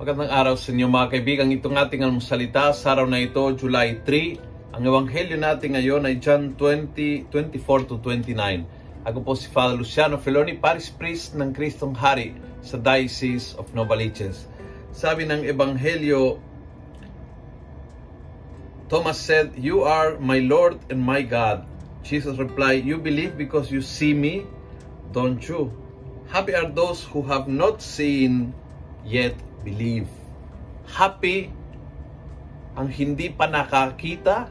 Magandang araw sa inyo mga kaibigan. Itong ating almusalita sa araw na ito, July 3. Ang ebanghelyo natin ngayon ay John 20, 24 to 29. Ako po si Father Luciano Feloni, Paris Priest ng Kristong Hari sa Diocese of Novaliches. Sabi ng ebanghelyo, Thomas said, You are my Lord and my God. Jesus replied, You believe because you see me, don't you? Happy are those who have not seen yet believe. Happy ang hindi pa nakakita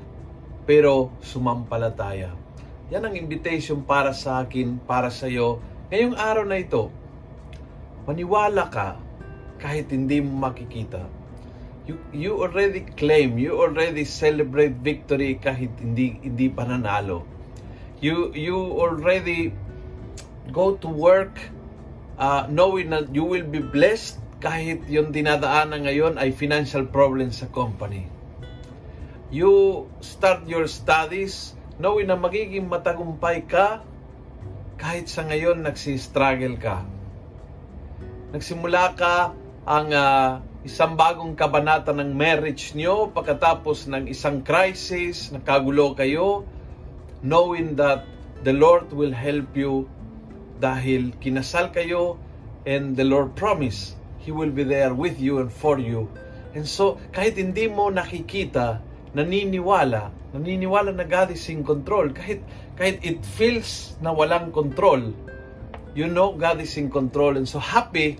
pero sumampalataya. Yan ang invitation para sa akin, para sa iyo. Ngayong araw na ito, maniwala ka kahit hindi mo makikita. You, you already claim, you already celebrate victory kahit hindi hindi pa nanalo. You you already go to work uh, knowing that you will be blessed kahit yung dinadaanan ngayon ay financial problems sa company. You start your studies knowing na magiging matagumpay ka kahit sa ngayon nagsi-struggle ka. Nagsimula ka ang uh, isang bagong kabanata ng marriage nyo pagkatapos ng isang crisis, nakagulo kayo, knowing that the Lord will help you dahil kinasal kayo and the Lord promised He will be there with you and for you. And so, kahit hindi mo nakikita, naniniwala, naniniwala na God is in control. Kahit, kahit it feels na walang control, you know God is in control. And so, happy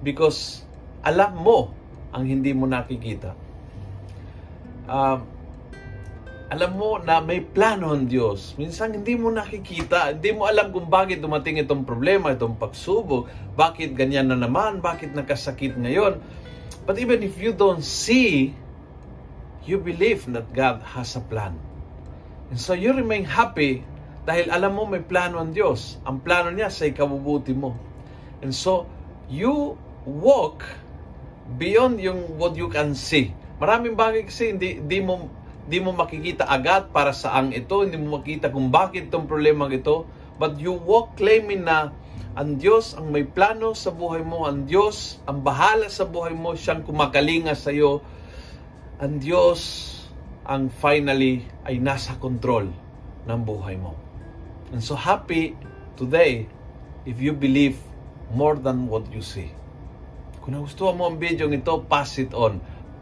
because alam mo ang hindi mo nakikita. Um, alam mo na may plano ang Diyos. Minsan hindi mo nakikita, hindi mo alam kung bakit dumating itong problema, itong pagsubok, bakit ganyan na naman, bakit nakasakit ngayon. But even if you don't see, you believe that God has a plan. And so you remain happy dahil alam mo may plano ang Diyos. Ang plano niya sa ikabubuti mo. And so, you walk beyond yung what you can see. Maraming bagay kasi hindi, hindi mo Di mo makikita agad para saan ito, hindi mo makita kung bakit itong problema ito. But you walk claiming na ang Diyos ang may plano sa buhay mo, ang Diyos ang bahala sa buhay mo, siyang kumakalinga sa iyo. Ang Diyos ang finally ay nasa control ng buhay mo. And so happy today if you believe more than what you see. Kung nagustuhan mo ang video ito, pass it on